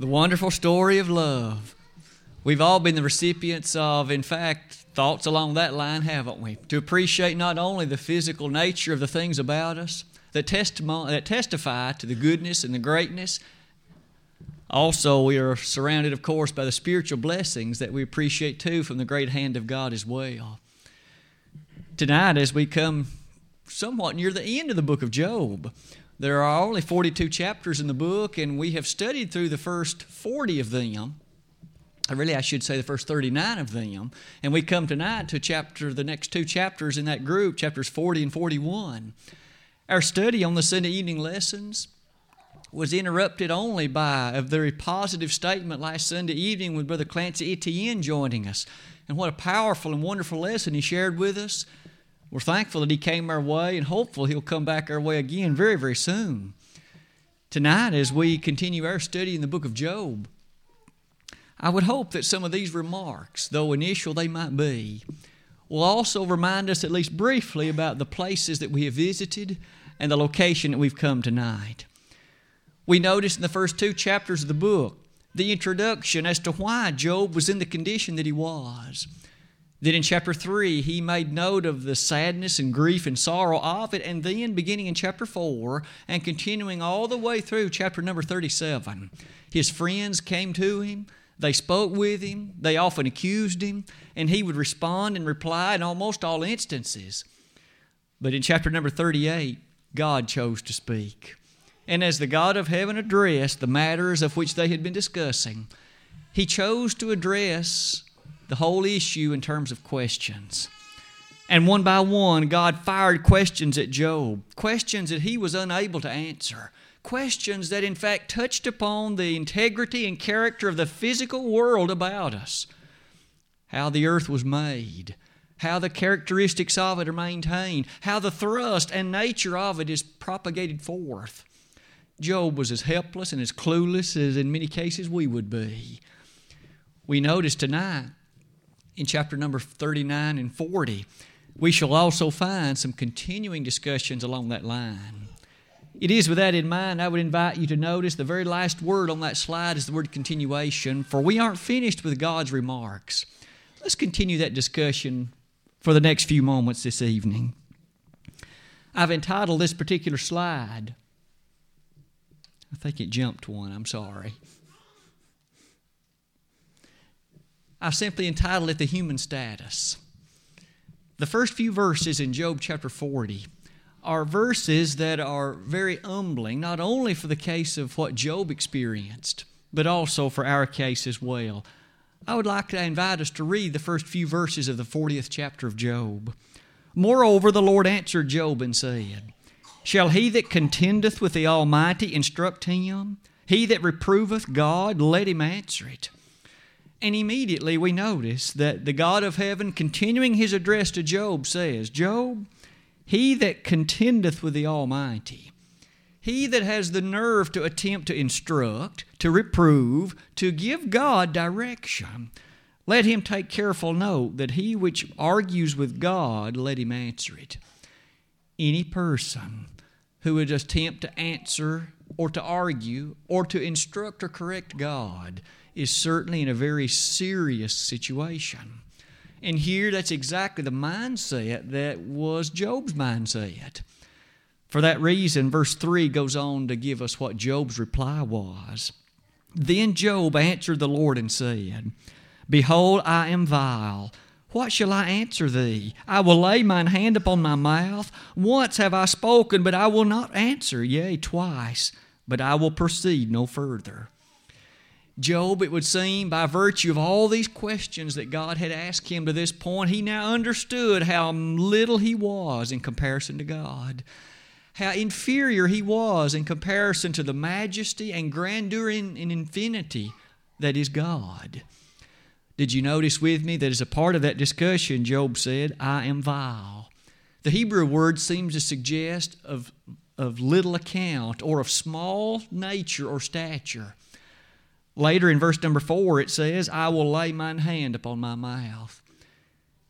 The wonderful story of love. We've all been the recipients of, in fact, thoughts along that line, haven't we? To appreciate not only the physical nature of the things about us that, testimony, that testify to the goodness and the greatness. Also, we are surrounded, of course, by the spiritual blessings that we appreciate too from the great hand of God as well. Tonight, as we come somewhat near the end of the book of Job, there are only 42 chapters in the book, and we have studied through the first 40 of them. Really, I should say the first 39 of them. And we come tonight to chapter, the next two chapters in that group, chapters 40 and 41. Our study on the Sunday evening lessons was interrupted only by a very positive statement last Sunday evening with Brother Clancy Etienne joining us. And what a powerful and wonderful lesson he shared with us. We're thankful that he came our way and hopeful he'll come back our way again very, very soon. Tonight, as we continue our study in the book of Job, I would hope that some of these remarks, though initial they might be, will also remind us, at least briefly, about the places that we have visited and the location that we've come tonight. We notice in the first two chapters of the book the introduction as to why Job was in the condition that he was. Then in chapter 3, he made note of the sadness and grief and sorrow of it. And then beginning in chapter 4 and continuing all the way through chapter number 37, his friends came to him. They spoke with him. They often accused him. And he would respond and reply in almost all instances. But in chapter number 38, God chose to speak. And as the God of heaven addressed the matters of which they had been discussing, he chose to address the whole issue in terms of questions. And one by one, God fired questions at Job, questions that he was unable to answer, questions that in fact touched upon the integrity and character of the physical world about us. How the earth was made, how the characteristics of it are maintained, how the thrust and nature of it is propagated forth. Job was as helpless and as clueless as in many cases we would be. We notice tonight in chapter number 39 and 40, we shall also find some continuing discussions along that line. It is with that in mind, I would invite you to notice the very last word on that slide is the word continuation, for we aren't finished with God's remarks. Let's continue that discussion for the next few moments this evening. I've entitled this particular slide, I think it jumped one, I'm sorry. I've simply entitled it The Human Status. The first few verses in Job chapter 40 are verses that are very humbling, not only for the case of what Job experienced, but also for our case as well. I would like to invite us to read the first few verses of the 40th chapter of Job. Moreover, the Lord answered Job and said, Shall he that contendeth with the Almighty instruct him? He that reproveth God, let him answer it. And immediately we notice that the God of heaven, continuing his address to Job, says, Job, he that contendeth with the Almighty, he that has the nerve to attempt to instruct, to reprove, to give God direction, let him take careful note that he which argues with God, let him answer it. Any person who would attempt to answer or to argue or to instruct or correct God is certainly in a very serious situation. And here, that's exactly the mindset that was Job's mindset. For that reason, verse 3 goes on to give us what Job's reply was. Then Job answered the Lord and said, Behold, I am vile. What shall I answer thee? I will lay mine hand upon my mouth. Once have I spoken, but I will not answer, yea, twice, but I will proceed no further. Job, it would seem, by virtue of all these questions that God had asked him to this point, he now understood how little he was in comparison to God, how inferior he was in comparison to the majesty and grandeur and infinity that is God. Did you notice with me that as a part of that discussion, Job said, I am vile? The Hebrew word seems to suggest of, of little account or of small nature or stature. Later in verse number four, it says, I will lay mine hand upon my mouth.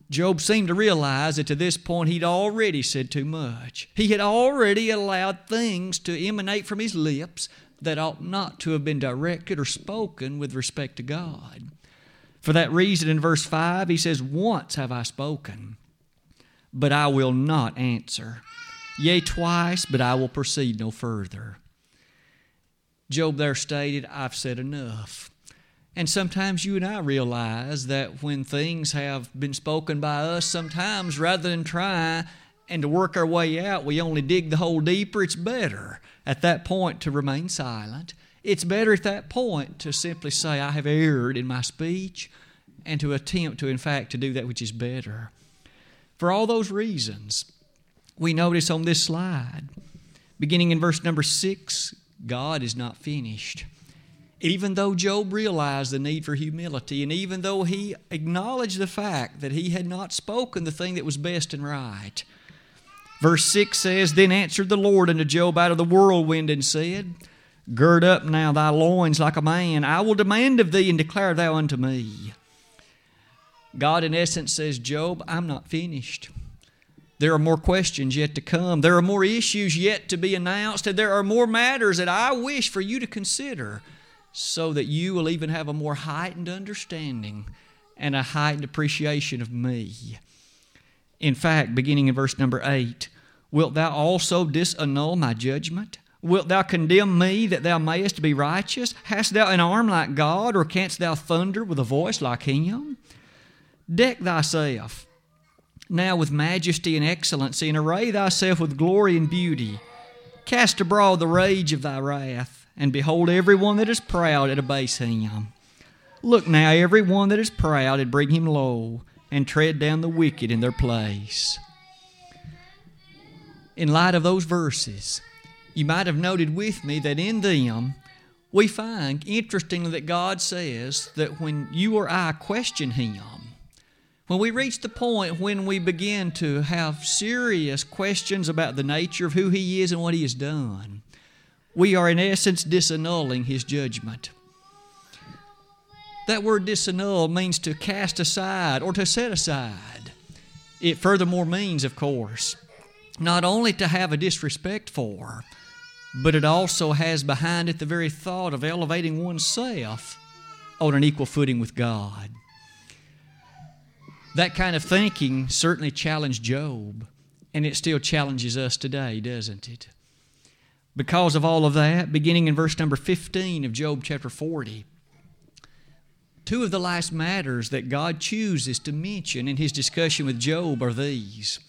Job seemed to realize that to this point he'd already said too much. He had already allowed things to emanate from his lips, that ought not to have been directed or spoken with respect to God. For that reason, in verse 5, he says, Once have I spoken, but I will not answer. Yea, twice, but I will proceed no further. Job there stated, I've said enough. And sometimes you and I realize that when things have been spoken by us, sometimes rather than try and to work our way out, we only dig the hole deeper. It's better at that point to remain silent. It's better at that point to simply say, I have erred in my speech, and to attempt to, in fact, to do that which is better. For all those reasons, we notice on this slide, beginning in verse number six, God is not finished. Even though Job realized the need for humility, and even though he acknowledged the fact that he had not spoken the thing that was best and right, Verse 6 says, Then answered the Lord unto Job out of the whirlwind and said, Gird up now thy loins like a man. I will demand of thee and declare thou unto me. God, in essence, says, Job, I'm not finished. There are more questions yet to come. There are more issues yet to be announced, and there are more matters that I wish for you to consider so that you will even have a more heightened understanding and a heightened appreciation of me. In fact, beginning in verse number 8, wilt thou also disannul my judgment? Wilt thou condemn me that thou mayest be righteous? Hast thou an arm like God, or canst thou thunder with a voice like him? Deck thyself now with majesty and excellency, and array thyself with glory and beauty. Cast abroad the rage of thy wrath, and behold every one that is proud and abase him. Look now, every one that is proud, and bring him low and tread down the wicked in their place. In light of those verses, you might have noted with me that in them we find, interestingly, that God says that when you or I question Him, when we reach the point when we begin to have serious questions about the nature of who He is and what He has done, we are in essence disannulling His judgment. That word disannul means to cast aside or to set aside. It furthermore means, of course, not only to have a disrespect for, but it also has behind it the very thought of elevating oneself on an equal footing with God. That kind of thinking certainly challenged Job, and it still challenges us today, doesn't it? Because of all of that, beginning in verse number 15 of Job chapter 40, Two of the last matters that God chooses to mention in his discussion with Job are these.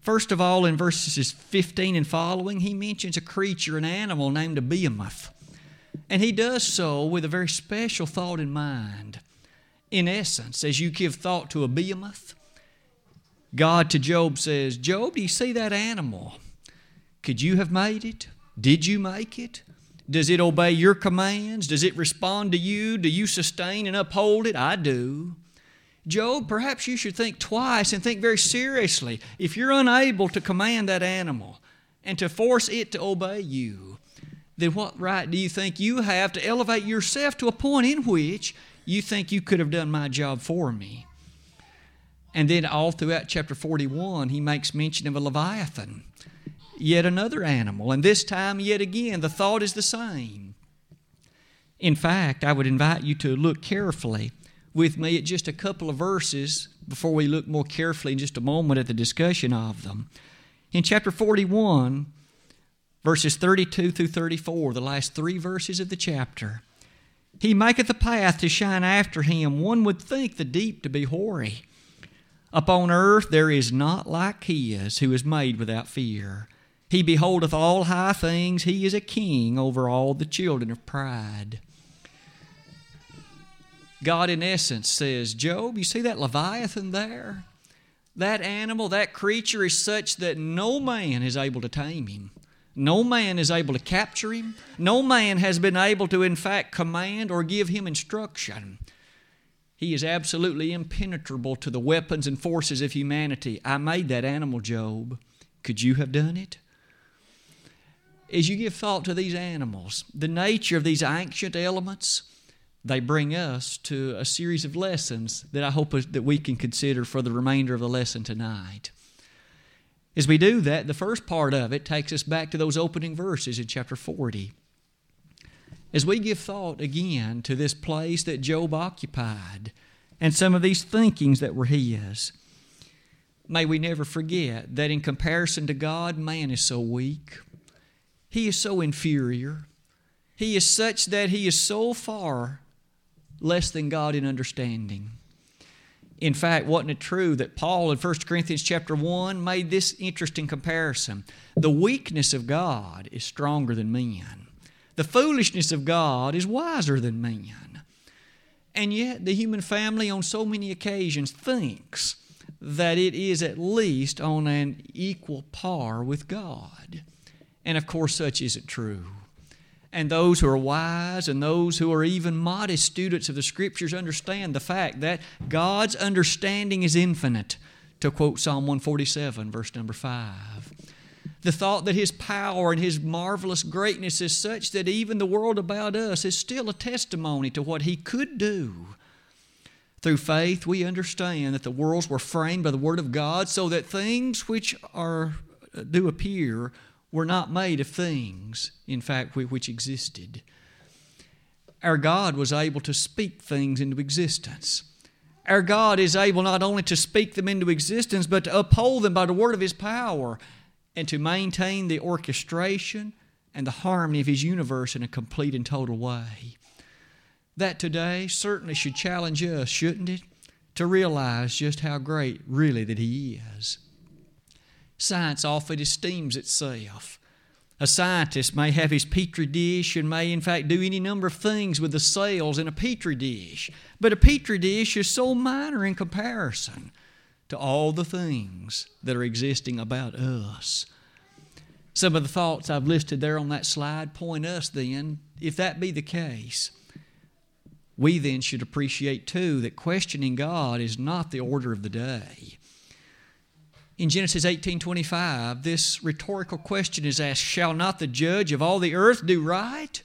First of all, in verses 15 and following, he mentions a creature, an animal named a behemoth. And he does so with a very special thought in mind. In essence, as you give thought to a behemoth, God to Job says, Job, do you see that animal? Could you have made it? Did you make it? Does it obey your commands? Does it respond to you? Do you sustain and uphold it? I do. Job, perhaps you should think twice and think very seriously. If you're unable to command that animal and to force it to obey you, then what right do you think you have to elevate yourself to a point in which you think you could have done my job for me? And then all throughout chapter 41, he makes mention of a Leviathan yet another animal, and this time, yet again, the thought is the same. In fact, I would invite you to look carefully with me at just a couple of verses before we look more carefully in just a moment at the discussion of them. In chapter 41, verses 32 through 34, the last three verses of the chapter, He maketh a path to shine after him. One would think the deep to be hoary. Upon earth there is not like his who is made without fear. He beholdeth all high things. He is a king over all the children of pride. God, in essence, says, Job, you see that Leviathan there? That animal, that creature is such that no man is able to tame him. No man is able to capture him. No man has been able to, in fact, command or give him instruction. He is absolutely impenetrable to the weapons and forces of humanity. I made that animal, Job. Could you have done it? as you give thought to these animals, the nature of these ancient elements, they bring us to a series of lessons that I hope that we can consider for the remainder of the lesson tonight. As we do that, the first part of it takes us back to those opening verses in chapter 40. as we give thought again to this place that Job occupied and some of these thinkings that were his, may we never forget that in comparison to God, man is so weak. He is so inferior. He is such that he is so far less than God in understanding. In fact, wasn't it true that Paul in 1 Corinthians chapter 1 made this interesting comparison? The weakness of God is stronger than men. The foolishness of God is wiser than men. And yet, the human family on so many occasions thinks that it is at least on an equal par with God. And of course, such isn't true. And those who are wise and those who are even modest students of the Scriptures understand the fact that God's understanding is infinite, to quote Psalm 147, verse number 5. The thought that His power and His marvelous greatness is such that even the world about us is still a testimony to what He could do. Through faith, we understand that the worlds were framed by the Word of God so that things which are, do appear were not made of things, in fact, which existed. Our God was able to speak things into existence. Our God is able not only to speak them into existence, but to uphold them by the word of His power and to maintain the orchestration and the harmony of His universe in a complete and total way. That today certainly should challenge us, shouldn't it? To realize just how great, really, that He is. Science often esteems itself. A scientist may have his petri dish and may, in fact, do any number of things with the cells in a petri dish. But a petri dish is so minor in comparison to all the things that are existing about us. Some of the thoughts I've listed there on that slide point us then, if that be the case, we then should appreciate too that questioning God is not the order of the day. In Genesis 18:25, this rhetorical question is asked, "Shall not the judge of all the earth do right?"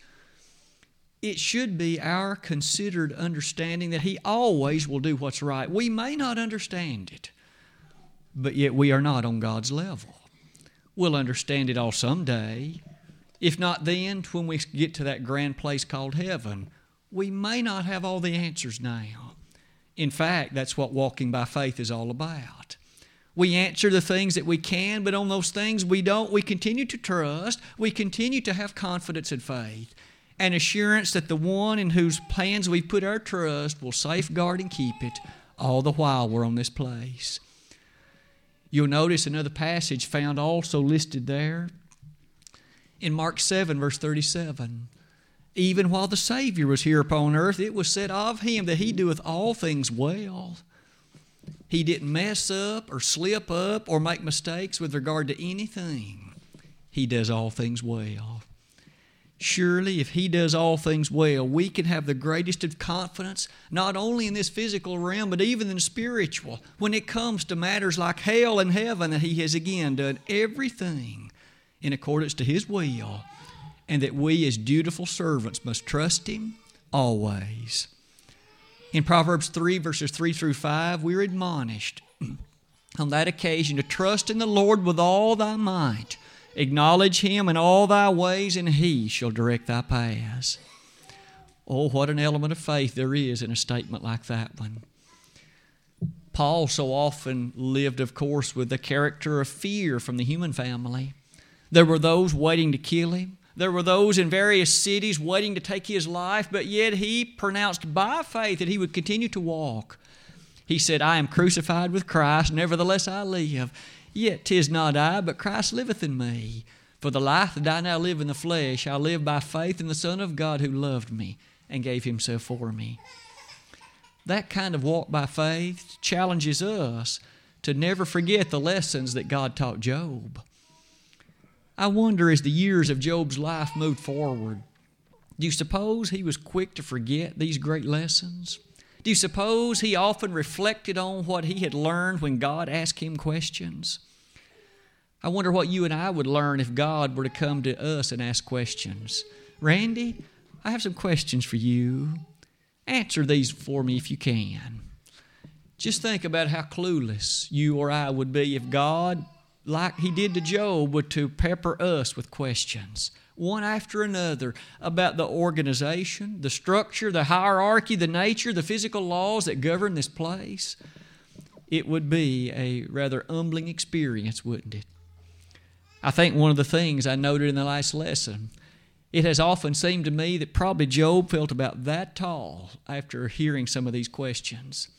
It should be our considered understanding that he always will do what's right. We may not understand it, but yet we are not on God's level. We'll understand it all someday. If not then, when we get to that grand place called heaven, we may not have all the answers now. In fact, that's what walking by faith is all about. We answer the things that we can, but on those things we don't, we continue to trust. We continue to have confidence and faith and assurance that the one in whose plans we put our trust will safeguard and keep it all the while we're on this place. You'll notice another passage found also listed there in Mark 7, verse 37. Even while the Savior was here upon earth, it was said of him that he doeth all things well. He didn't mess up or slip up or make mistakes with regard to anything. He does all things well. Surely, if He does all things well, we can have the greatest of confidence, not only in this physical realm, but even in spiritual, when it comes to matters like hell and heaven, that He has again done everything in accordance to His will, and that we, as dutiful servants, must trust Him always. In Proverbs 3, verses 3 through 5, we're admonished on that occasion to trust in the Lord with all thy might. Acknowledge him in all thy ways, and he shall direct thy paths. Oh, what an element of faith there is in a statement like that one. Paul so often lived, of course, with the character of fear from the human family. There were those waiting to kill him. There were those in various cities waiting to take his life, but yet he pronounced by faith that he would continue to walk. He said, I am crucified with Christ, nevertheless I live. Yet tis not I, but Christ liveth in me. For the life that I now live in the flesh, I live by faith in the Son of God who loved me and gave himself for me. That kind of walk by faith challenges us to never forget the lessons that God taught Job. I wonder as the years of Job's life moved forward, do you suppose he was quick to forget these great lessons? Do you suppose he often reflected on what he had learned when God asked him questions? I wonder what you and I would learn if God were to come to us and ask questions. Randy, I have some questions for you. Answer these for me if you can. Just think about how clueless you or I would be if God like he did to Job, would to pepper us with questions. one after another, about the organization, the structure, the hierarchy, the nature, the physical laws that govern this place, it would be a rather humbling experience, wouldn't it? I think one of the things I noted in the last lesson, it has often seemed to me that probably Job felt about that tall after hearing some of these questions.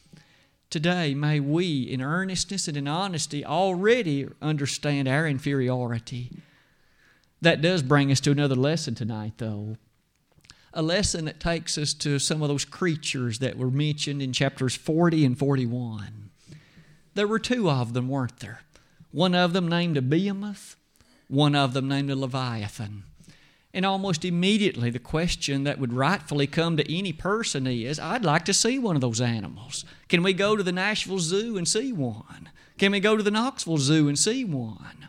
Today, may we, in earnestness and in honesty, already understand our inferiority. That does bring us to another lesson tonight, though. A lesson that takes us to some of those creatures that were mentioned in chapters 40 and 41. There were two of them, weren't there? One of them named a Behemoth, one of them named a Leviathan. And almost immediately, the question that would rightfully come to any person is I'd like to see one of those animals. Can we go to the Nashville Zoo and see one? Can we go to the Knoxville Zoo and see one?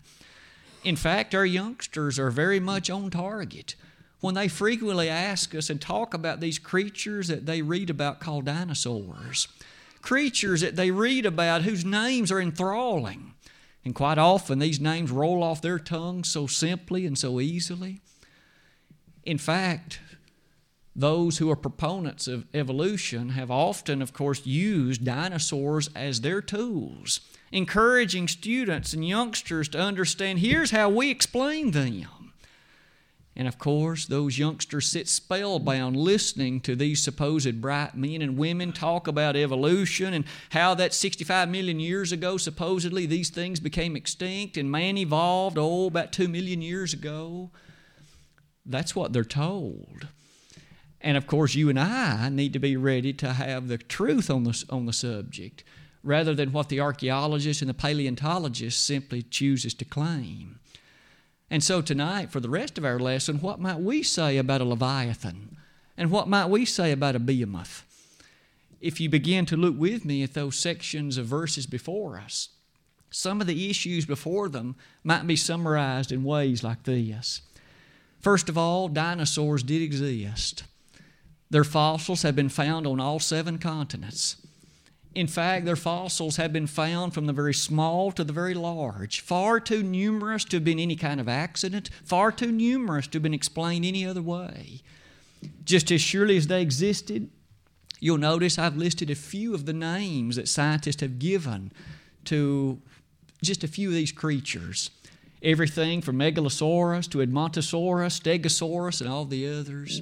In fact, our youngsters are very much on target when they frequently ask us and talk about these creatures that they read about called dinosaurs. Creatures that they read about whose names are enthralling. And quite often, these names roll off their tongues so simply and so easily. In fact, those who are proponents of evolution have often, of course, used dinosaurs as their tools, encouraging students and youngsters to understand here's how we explain them. And of course, those youngsters sit spellbound listening to these supposed bright men and women talk about evolution and how that 65 million years ago, supposedly, these things became extinct and man evolved, oh, about 2 million years ago. That's what they're told. And of course, you and I need to be ready to have the truth on the, on the subject rather than what the archaeologist and the paleontologist simply chooses to claim. And so tonight, for the rest of our lesson, what might we say about a Leviathan? And what might we say about a behemoth? If you begin to look with me at those sections of verses before us, some of the issues before them might be summarized in ways like this. First of all, dinosaurs did exist. Their fossils have been found on all seven continents. In fact, their fossils have been found from the very small to the very large, far too numerous to have been any kind of accident, far too numerous to have been explained any other way. Just as surely as they existed, you'll notice I've listed a few of the names that scientists have given to just a few of these creatures everything from Megalosaurus to Edmontosaurus, Stegosaurus, and all the others.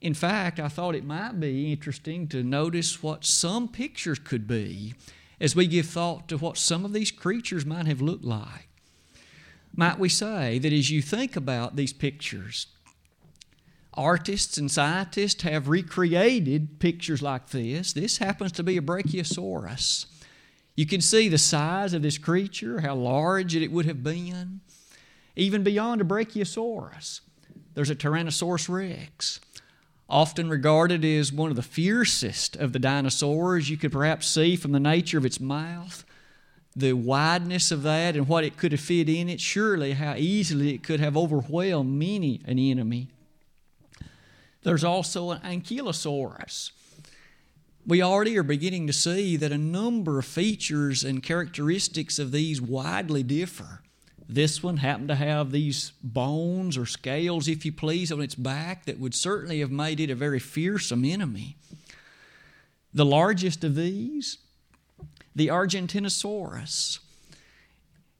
In fact, I thought it might be interesting to notice what some pictures could be as we give thought to what some of these creatures might have looked like. Might we say that as you think about these pictures, artists and scientists have recreated pictures like this? This happens to be a Brachiosaurus. You can see the size of this creature, how large it would have been. Even beyond a Brachiosaurus, there's a Tyrannosaurus rex, often regarded as one of the fiercest of the dinosaurs. You could perhaps see from the nature of its mouth, the wideness of that, and what it could have fit in it. Surely, how easily it could have overwhelmed many an enemy. There's also an Ankylosaurus we already are beginning to see that a number of features and characteristics of these widely differ. This one happened to have these bones or scales, if you please, on its back that would certainly have made it a very fearsome enemy. The largest of these, the Argentinosaurus.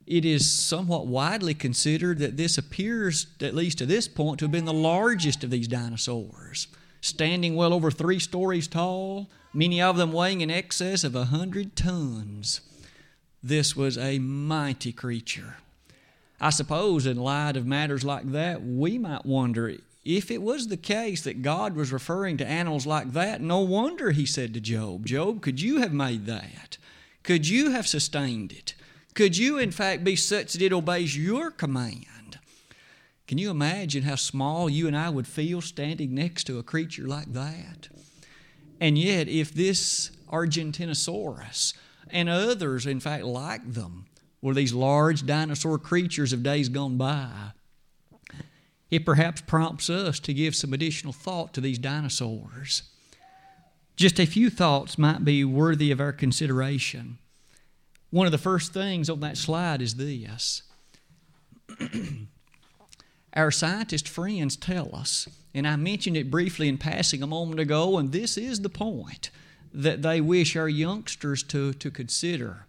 It is somewhat widely considered that this appears, at least to this point, to have been the largest of these dinosaurs, standing well over three stories tall, many of them weighing in excess of a hundred tons. This was a mighty creature. I suppose, in light of matters like that, we might wonder if it was the case that God was referring to animals like that, no wonder he said to Job, Job, could you have made that? Could you have sustained it? Could you, in fact, be such that it obeys your command? Can you imagine how small you and I would feel standing next to a creature like that? And yet, if this Argentinosaurus and others, in fact, like them, were these large dinosaur creatures of days gone by, it perhaps prompts us to give some additional thought to these dinosaurs. Just a few thoughts might be worthy of our consideration. One of the first things on that slide is this our scientist friends tell us, and I mentioned it briefly in passing a moment ago, and this is the point that they wish our youngsters to, to consider.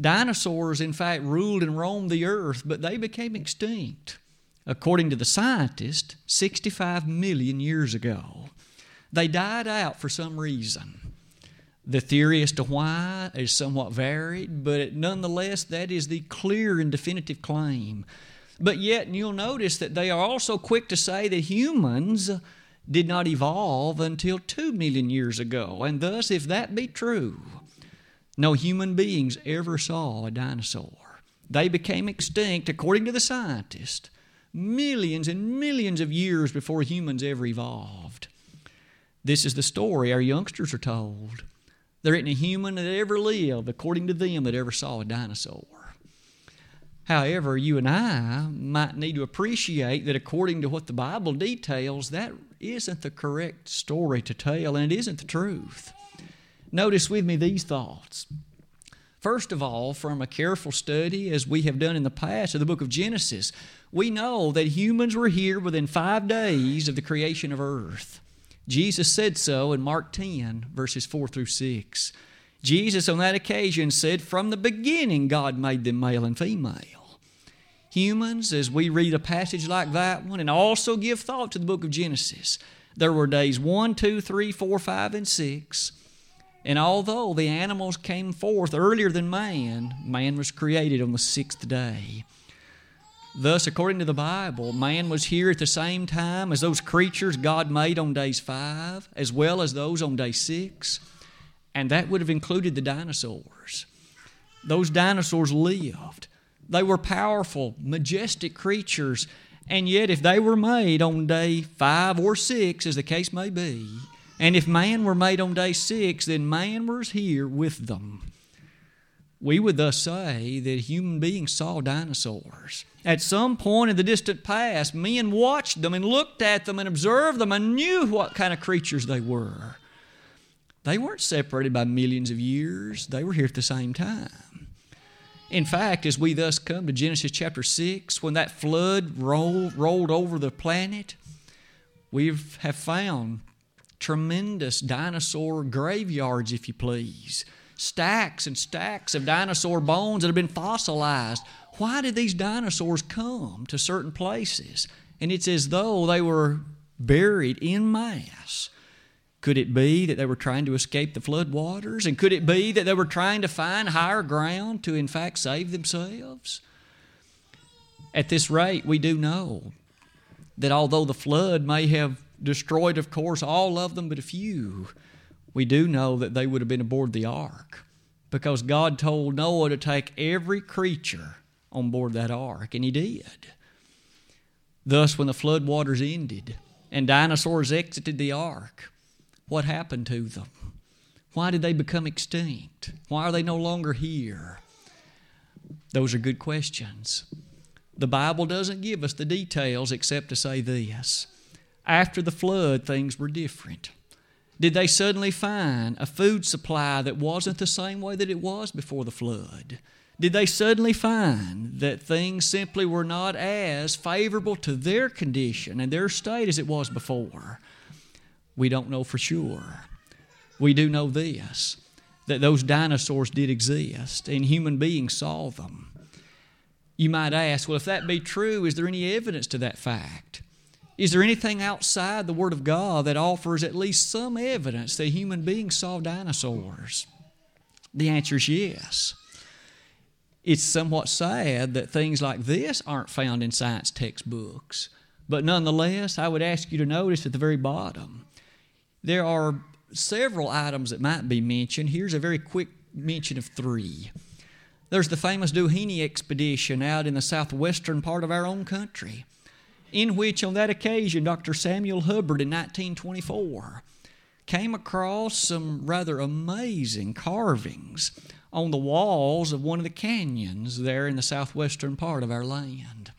Dinosaurs, in fact, ruled and roamed the earth, but they became extinct, according to the scientist, 65 million years ago. They died out for some reason. The theory as to why is somewhat varied, but nonetheless, that is the clear and definitive claim. But yet, you'll notice that they are also quick to say that humans did not evolve until two million years ago. And thus, if that be true, no human beings ever saw a dinosaur. They became extinct, according to the scientist, millions and millions of years before humans ever evolved. This is the story our youngsters are told. There isn't a human that ever lived, according to them, that ever saw a dinosaur. However, you and I might need to appreciate that according to what the Bible details, that isn't the correct story to tell, and it isn't the truth. Notice with me these thoughts. First of all, from a careful study, as we have done in the past of the book of Genesis, we know that humans were here within five days of the creation of earth. Jesus said so in Mark 10, verses 4 through 6. Jesus, on that occasion, said, From the beginning, God made them male and female. Humans, as we read a passage like that one, and also give thought to the book of Genesis, there were days 1, 2, 3, 4, 5, and 6 and although the animals came forth earlier than man, man was created on the sixth day. Thus, according to the Bible, man was here at the same time as those creatures God made on days five, as well as those on day six, and that would have included the dinosaurs. Those dinosaurs lived. They were powerful, majestic creatures, and yet, if they were made on day five or six, as the case may be, and if man were made on day six, then man was here with them. We would thus say that human beings saw dinosaurs. At some point in the distant past, men watched them and looked at them and observed them and knew what kind of creatures they were. They weren't separated by millions of years, they were here at the same time. In fact, as we thus come to Genesis chapter 6, when that flood rolled, rolled over the planet, we have found tremendous dinosaur graveyards, if you please. Stacks and stacks of dinosaur bones that have been fossilized. Why did these dinosaurs come to certain places? And it's as though they were buried in mass. Could it be that they were trying to escape the flood waters? And could it be that they were trying to find higher ground to, in fact, save themselves? At this rate, we do know that although the flood may have destroyed, of course, all of them but a few, we do know that they would have been aboard the ark because God told Noah to take every creature on board that ark, and he did. Thus, when the flood waters ended and dinosaurs exited the ark, what happened to them? Why did they become extinct? Why are they no longer here? Those are good questions. The Bible doesn't give us the details except to say this after the flood, things were different. Did they suddenly find a food supply that wasn't the same way that it was before the flood? Did they suddenly find that things simply were not as favorable to their condition and their state as it was before? We don't know for sure. We do know this that those dinosaurs did exist and human beings saw them. You might ask, well, if that be true, is there any evidence to that fact? Is there anything outside the Word of God that offers at least some evidence that human beings saw dinosaurs? The answer is yes. It's somewhat sad that things like this aren't found in science textbooks. But nonetheless, I would ask you to notice at the very bottom, there are several items that might be mentioned. Here's a very quick mention of three. There's the famous Doheny expedition out in the southwestern part of our own country in which, on that occasion, Dr. Samuel Hubbard in 1924 came across some rather amazing carvings on the walls of one of the canyons there in the southwestern part of our land.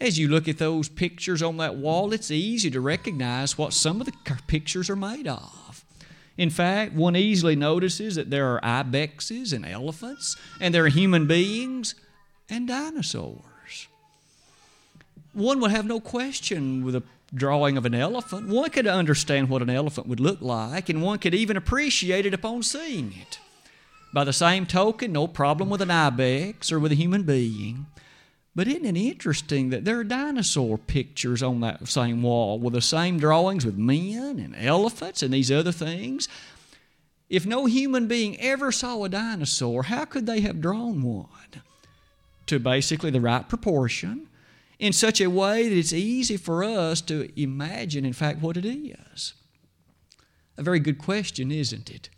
As you look at those pictures on that wall, it's easy to recognize what some of the pictures are made of. In fact, one easily notices that there are ibexes and elephants, and there are human beings and dinosaurs. one would have no question with a drawing of an elephant. One could understand what an elephant would look like, and one could even appreciate it upon seeing it. By the same token, no problem with an ibex or with a human being. But isn't it interesting that there are dinosaur pictures on that same wall with the same drawings with men and elephants and these other things? If no human being ever saw a dinosaur, how could they have drawn one? To basically the right proportion, in such a way that it's easy for us to imagine, in fact, what it is. A very good question, isn't it?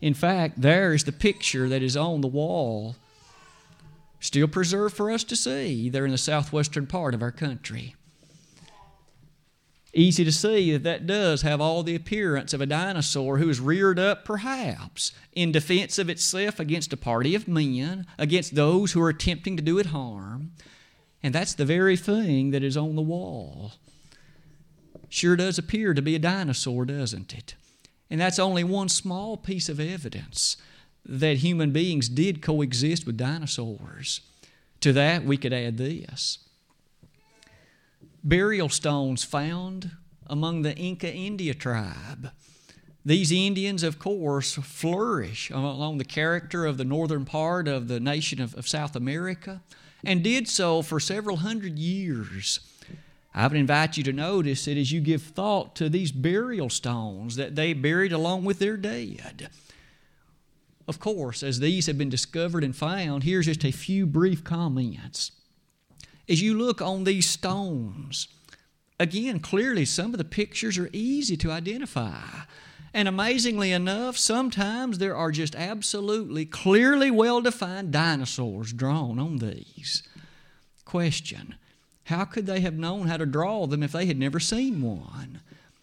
In fact, there is the picture that is on the wall still preserved for us to see there in the southwestern part of our country. Easy to see that that does have all the appearance of a dinosaur who is reared up, perhaps, in defense of itself against a party of men, against those who are attempting to do it harm. And that's the very thing that is on the wall. Sure does appear to be a dinosaur, doesn't it? And that's only one small piece of evidence that human beings did coexist with dinosaurs. To that, we could add this burial stones found among the Inca India tribe. These Indians, of course, flourish along the character of the northern part of the nation of, of South America and did so for several hundred years. I would invite you to notice that as you give thought to these burial stones that they buried along with their dead, of course, as these have been discovered and found, here's just a few brief comments. As you look on these stones, again, clearly some of the pictures are easy to identify. And amazingly enough, sometimes there are just absolutely clearly well defined dinosaurs drawn on these. Question How could they have known how to draw them if they had never seen one?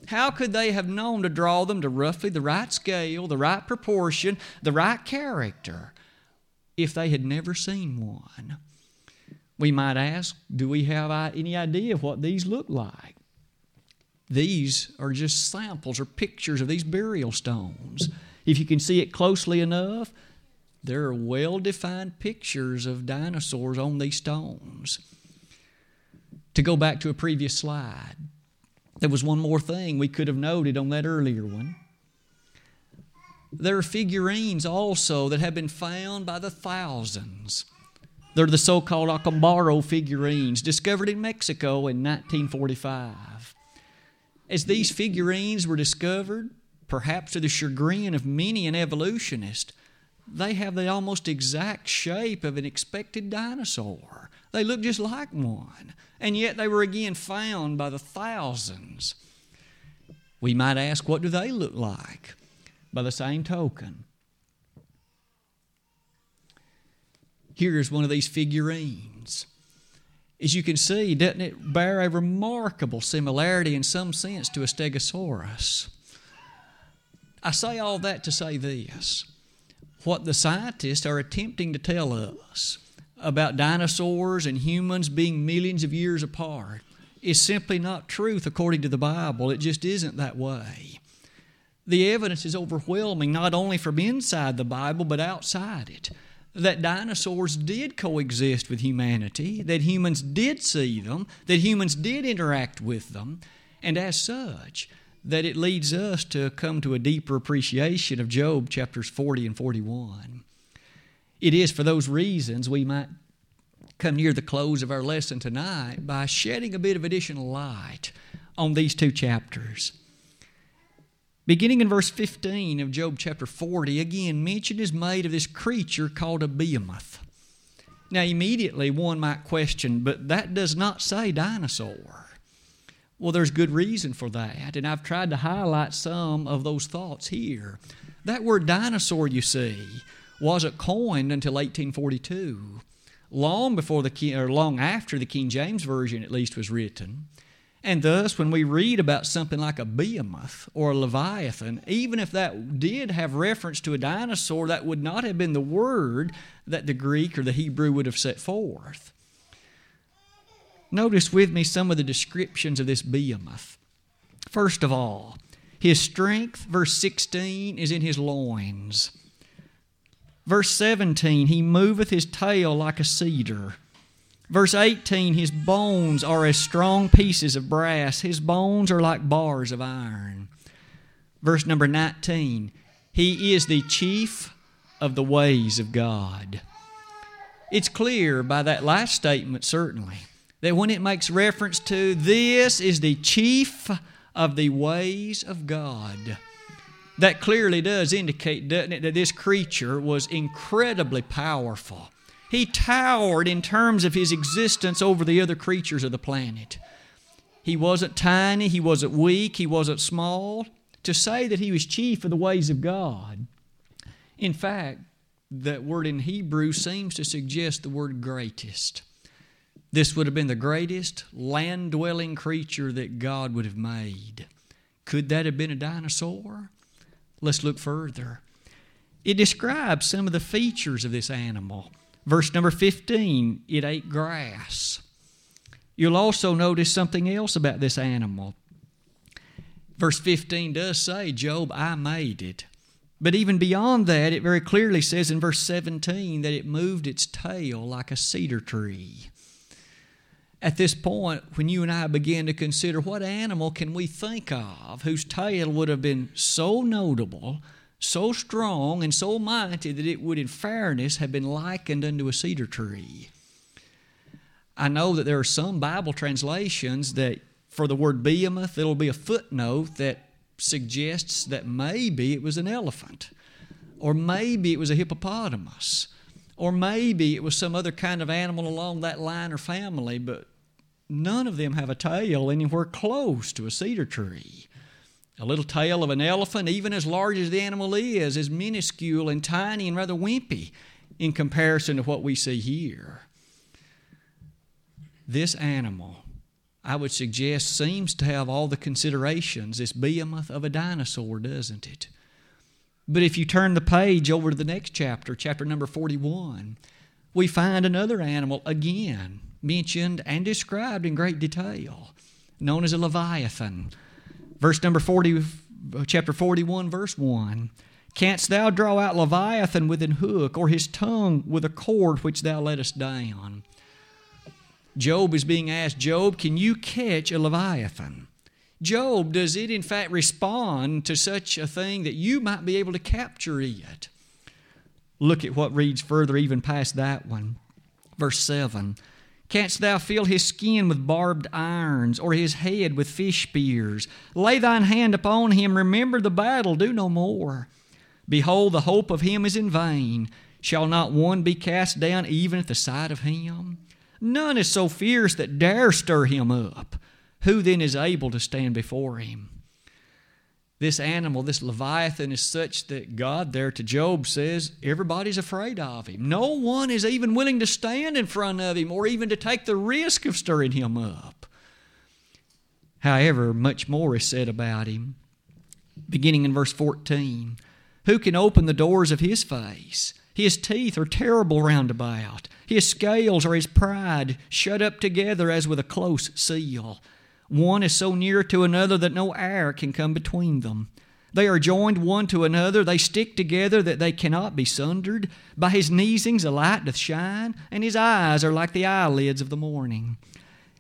How could they have known to draw them to roughly the right scale, the right proportion, the right character, if they had never seen one? We might ask, do we have any idea of what these look like? These are just samples or pictures of these burial stones. If you can see it closely enough, there are well defined pictures of dinosaurs on these stones. To go back to a previous slide, there was one more thing we could have noted on that earlier one. There are figurines also that have been found by the thousands. They're the so called Acambaro figurines discovered in Mexico in 1945. As these figurines were discovered, perhaps to the chagrin of many an evolutionist, they have the almost exact shape of an expected dinosaur. They look just like one. And yet they were again found by the thousands. We might ask, what do they look like? By the same token, here's one of these figurines. As you can see, doesn't it bear a remarkable similarity in some sense to a stegosaurus? I say all that to say this. What the scientists are attempting to tell us about dinosaurs and humans being millions of years apart is simply not truth according to the Bible. It just isn't that way. The evidence is overwhelming, not only from inside the Bible, but outside it. That dinosaurs did coexist with humanity, that humans did see them, that humans did interact with them, and as such, that it leads us to come to a deeper appreciation of Job chapters 40 and 41. It is for those reasons we might come near the close of our lesson tonight by shedding a bit of additional light on these two chapters. Beginning in verse 15 of Job chapter 40, again, mention is made of this creature called a behemoth. Now, immediately one might question, but that does not say dinosaur. Well, there's good reason for that, and I've tried to highlight some of those thoughts here. That word dinosaur, you see, wasn't coined until 1842, long before the or long after the King James version at least was written. And thus, when we read about something like a behemoth or a leviathan, even if that did have reference to a dinosaur, that would not have been the word that the Greek or the Hebrew would have set forth. Notice with me some of the descriptions of this behemoth. First of all, his strength, verse 16, is in his loins. Verse 17, he moveth his tail like a cedar. Verse 18 His bones are as strong pieces of brass, His bones are like bars of iron. Verse number 19 He is the chief of the ways of God. It's clear by that last statement, certainly, that when it makes reference to this is the chief of the ways of God, that clearly does indicate, doesn't it, that this creature was incredibly powerful. He towered in terms of his existence over the other creatures of the planet. He wasn't tiny, he wasn't weak, he wasn't small. To say that he was chief of the ways of God, in fact, that word in Hebrew seems to suggest the word greatest. This would have been the greatest land dwelling creature that God would have made. Could that have been a dinosaur? Let's look further. It describes some of the features of this animal. Verse number 15 it ate grass. You'll also notice something else about this animal. Verse 15 does say, Job, I made it. But even beyond that, it very clearly says in verse 17 that it moved its tail like a cedar tree. At this point, when you and I begin to consider what animal can we think of whose tail would have been so notable, so strong, and so mighty that it would, in fairness, have been likened unto a cedar tree. I know that there are some Bible translations that for the word behemoth, it'll be a footnote that suggests that maybe it was an elephant, or maybe it was a hippopotamus, or maybe it was some other kind of animal along that line or family, but none of them have a tail anywhere close to a cedar tree. A little tail of an elephant, even as large as the animal is, is minuscule and tiny and rather wimpy in comparison to what we see here. This animal I would suggest, seems to have all the considerations, this behemoth of a dinosaur, doesn't it? But if you turn the page over to the next chapter, chapter number 41, we find another animal again mentioned and described in great detail, known as a leviathan. Verse number 40, chapter 41, verse 1. Canst thou draw out Leviathan with an hook, or his tongue with a cord which thou lettest down? Job is being asked, Job, can you catch a Leviathan? Job, does it in fact respond to such a thing that you might be able to capture it? Look at what reads further, even past that one. Verse 7 Canst thou feel his skin with barbed irons, or his head with fish spears? Lay thine hand upon him, remember the battle, do no more. Behold, the hope of him is in vain. Shall not one be cast down even at the sight of him? None is so fierce that dare stir him up. Who then is able to stand before him? This animal, this Leviathan, is such that God there to Job says everybody's afraid of him. No one is even willing to stand in front of him or even to take the risk of stirring him up. However, much more is said about him. Beginning in verse 14 Who can open the doors of his face? His teeth are terrible round about. His scales are his pride, shut up together as with a close seal. One is so near to another that no air can come between them. They are joined one to another, they stick together that they cannot be sundered. By his neesings a light doth shine, and his eyes are like the eyelids of the morning.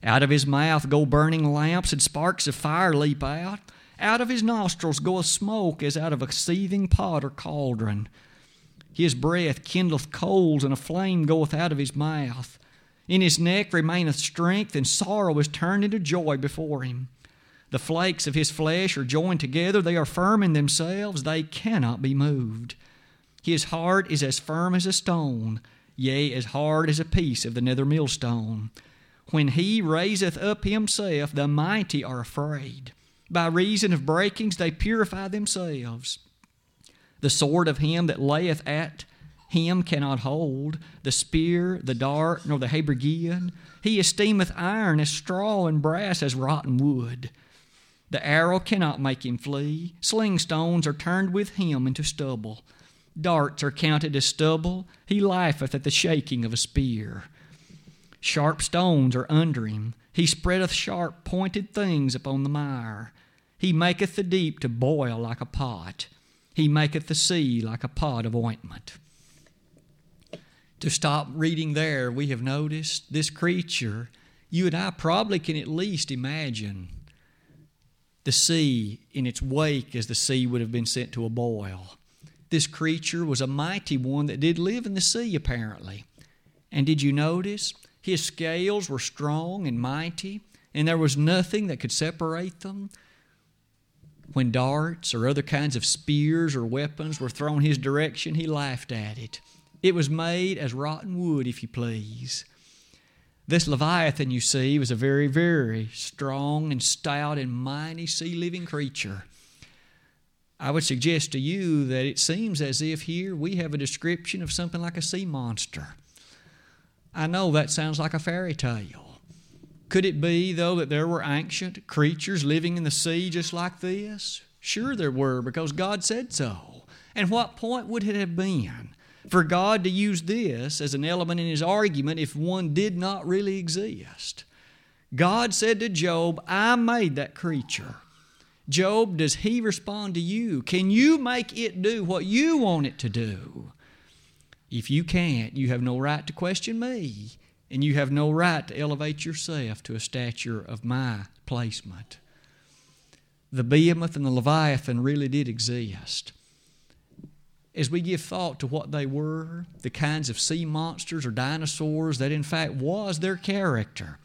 Out of his mouth go burning lamps, and sparks of fire leap out. Out of his nostrils go a smoke as out of a seething pot or cauldron. His breath kindleth coals, and a flame goeth out of his mouth. In his neck remaineth strength, and sorrow is turned into joy before him. The flakes of his flesh are joined together, they are firm in themselves, they cannot be moved. His heart is as firm as a stone, yea, as hard as a piece of the nether millstone. When he raiseth up himself, the mighty are afraid. By reason of breakings, they purify themselves. The sword of him that layeth at him cannot hold, the spear, the dart, nor the habergeon. He esteemeth iron as straw and brass as rotten wood. The arrow cannot make him flee. Sling stones are turned with him into stubble. Darts are counted as stubble. He laugheth at the shaking of a spear. Sharp stones are under him. He spreadeth sharp pointed things upon the mire. He maketh the deep to boil like a pot. He maketh the sea like a pot of ointment. To stop reading there, we have noticed this creature, you and I probably can at least imagine the sea in its wake as the sea would have been sent to a boil. This creature was a mighty one that did live in the sea, apparently. And did you notice? His scales were strong and mighty, and there was nothing that could separate them. When darts or other kinds of spears or weapons were thrown his direction, he laughed at it. It was made as rotten wood, if you please. This Leviathan, you see, was a very, very strong and stout and mighty sea living creature. I would suggest to you that it seems as if here we have a description of something like a sea monster. I know that sounds like a fairy tale. Could it be, though, that there were ancient creatures living in the sea just like this? Sure, there were, because God said so. And what point would it have been? For God to use this as an element in his argument if one did not really exist. God said to Job, I made that creature. Job, does he respond to you? Can you make it do what you want it to do? If you can't, you have no right to question me, and you have no right to elevate yourself to a stature of my placement. The behemoth and the leviathan really did exist as we give thought to what they were, the kinds of sea monsters or dinosaurs that in fact was their character,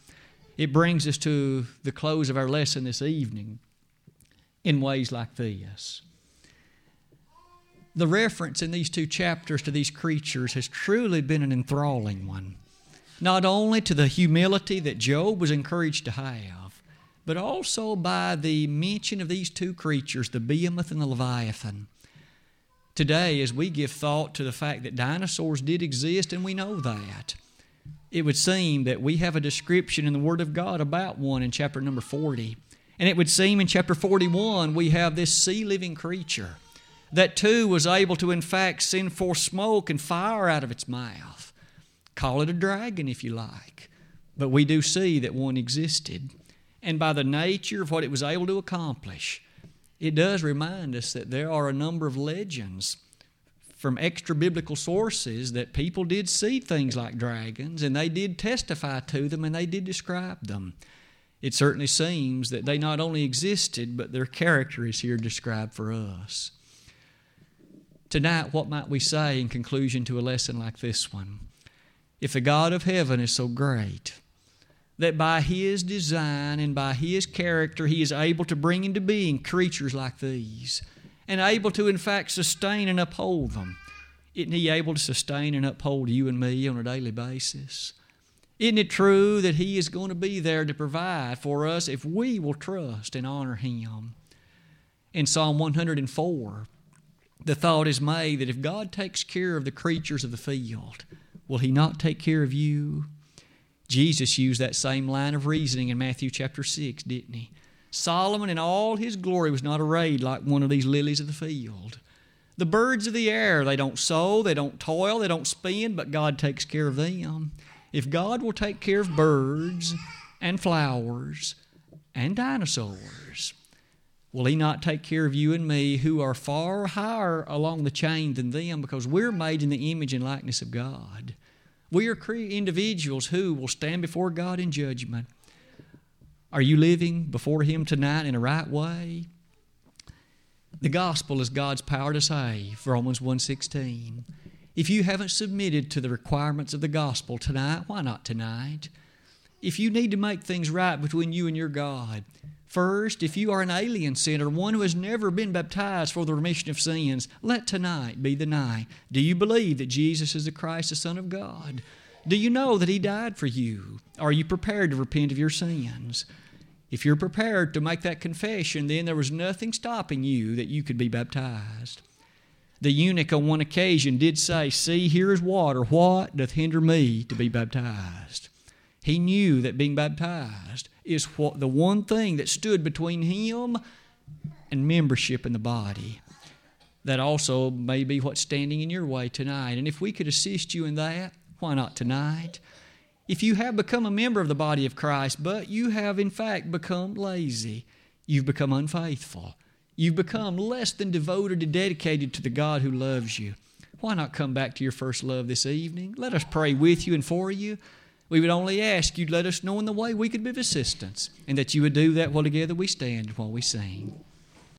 it brings us to the close of our lesson this evening in ways like this. The reference in these two chapters to these creatures has truly been an enthralling one, not only to the humility that Job was encouraged to have, but also by the mention of these two creatures, the behemoth and the leviathan today as we give thought to the fact that dinosaurs did exist and we know that. It would seem that we have a description in the Word of God about one in chapter number 40. And it would seem in chapter 41 we have this sea living creature that too was able to, in fact, send forth smoke and fire out of its mouth. Call it a dragon if you like. But we do see that one existed. And by the nature of what it was able to accomplish, it does remind us that there are a number of legends from extra biblical sources that people did see things like dragons and they did testify to them and they did describe them. It certainly seems that they not only existed, but their character is here described for us. Tonight, what might we say in conclusion to a lesson like this one? If the God of heaven is so great, that by His design and by His character, He is able to bring into being creatures like these and able to, in fact, sustain and uphold them. Isn't He able to sustain and uphold you and me on a daily basis? Isn't it true that He is going to be there to provide for us if we will trust and honor Him? In Psalm 104, the thought is made that if God takes care of the creatures of the field, will He not take care of you? Jesus used that same line of reasoning in Matthew chapter 6, didn't he? Solomon in all his glory was not arrayed like one of these lilies of the field. The birds of the air, they don't sow, they don't toil, they don't spin, but God takes care of them. If God will take care of birds and flowers and dinosaurs, will He not take care of you and me who are far higher along the chain than them because we're made in the image and likeness of God? We are individuals who will stand before God in judgment. Are you living before Him tonight in a right way? The gospel is God's power to save, Romans 1.16. If you haven't submitted to the requirements of the gospel tonight, why not tonight? If you need to make things right between you and your God, First, if you are an alien sinner, one who has never been baptized for the remission of sins, let tonight be the night. Do you believe that Jesus is the Christ, the Son of God? Do you know that He died for you? Are you prepared to repent of your sins? If you're prepared to make that confession, then there was nothing stopping you that you could be baptized. The eunuch on one occasion did say, See, here is water. What doth hinder me to be baptized? He knew that being baptized is what the one thing that stood between him and membership in the body. That also may be what's standing in your way tonight. And if we could assist you in that, why not tonight? If you have become a member of the body of Christ, but you have in fact become lazy, you've become unfaithful, you've become less than devoted and dedicated to the God who loves you, why not come back to your first love this evening? Let us pray with you and for you. We would only ask you to let us know in the way we could be of assistance, and that you would do that while together we stand while we sing.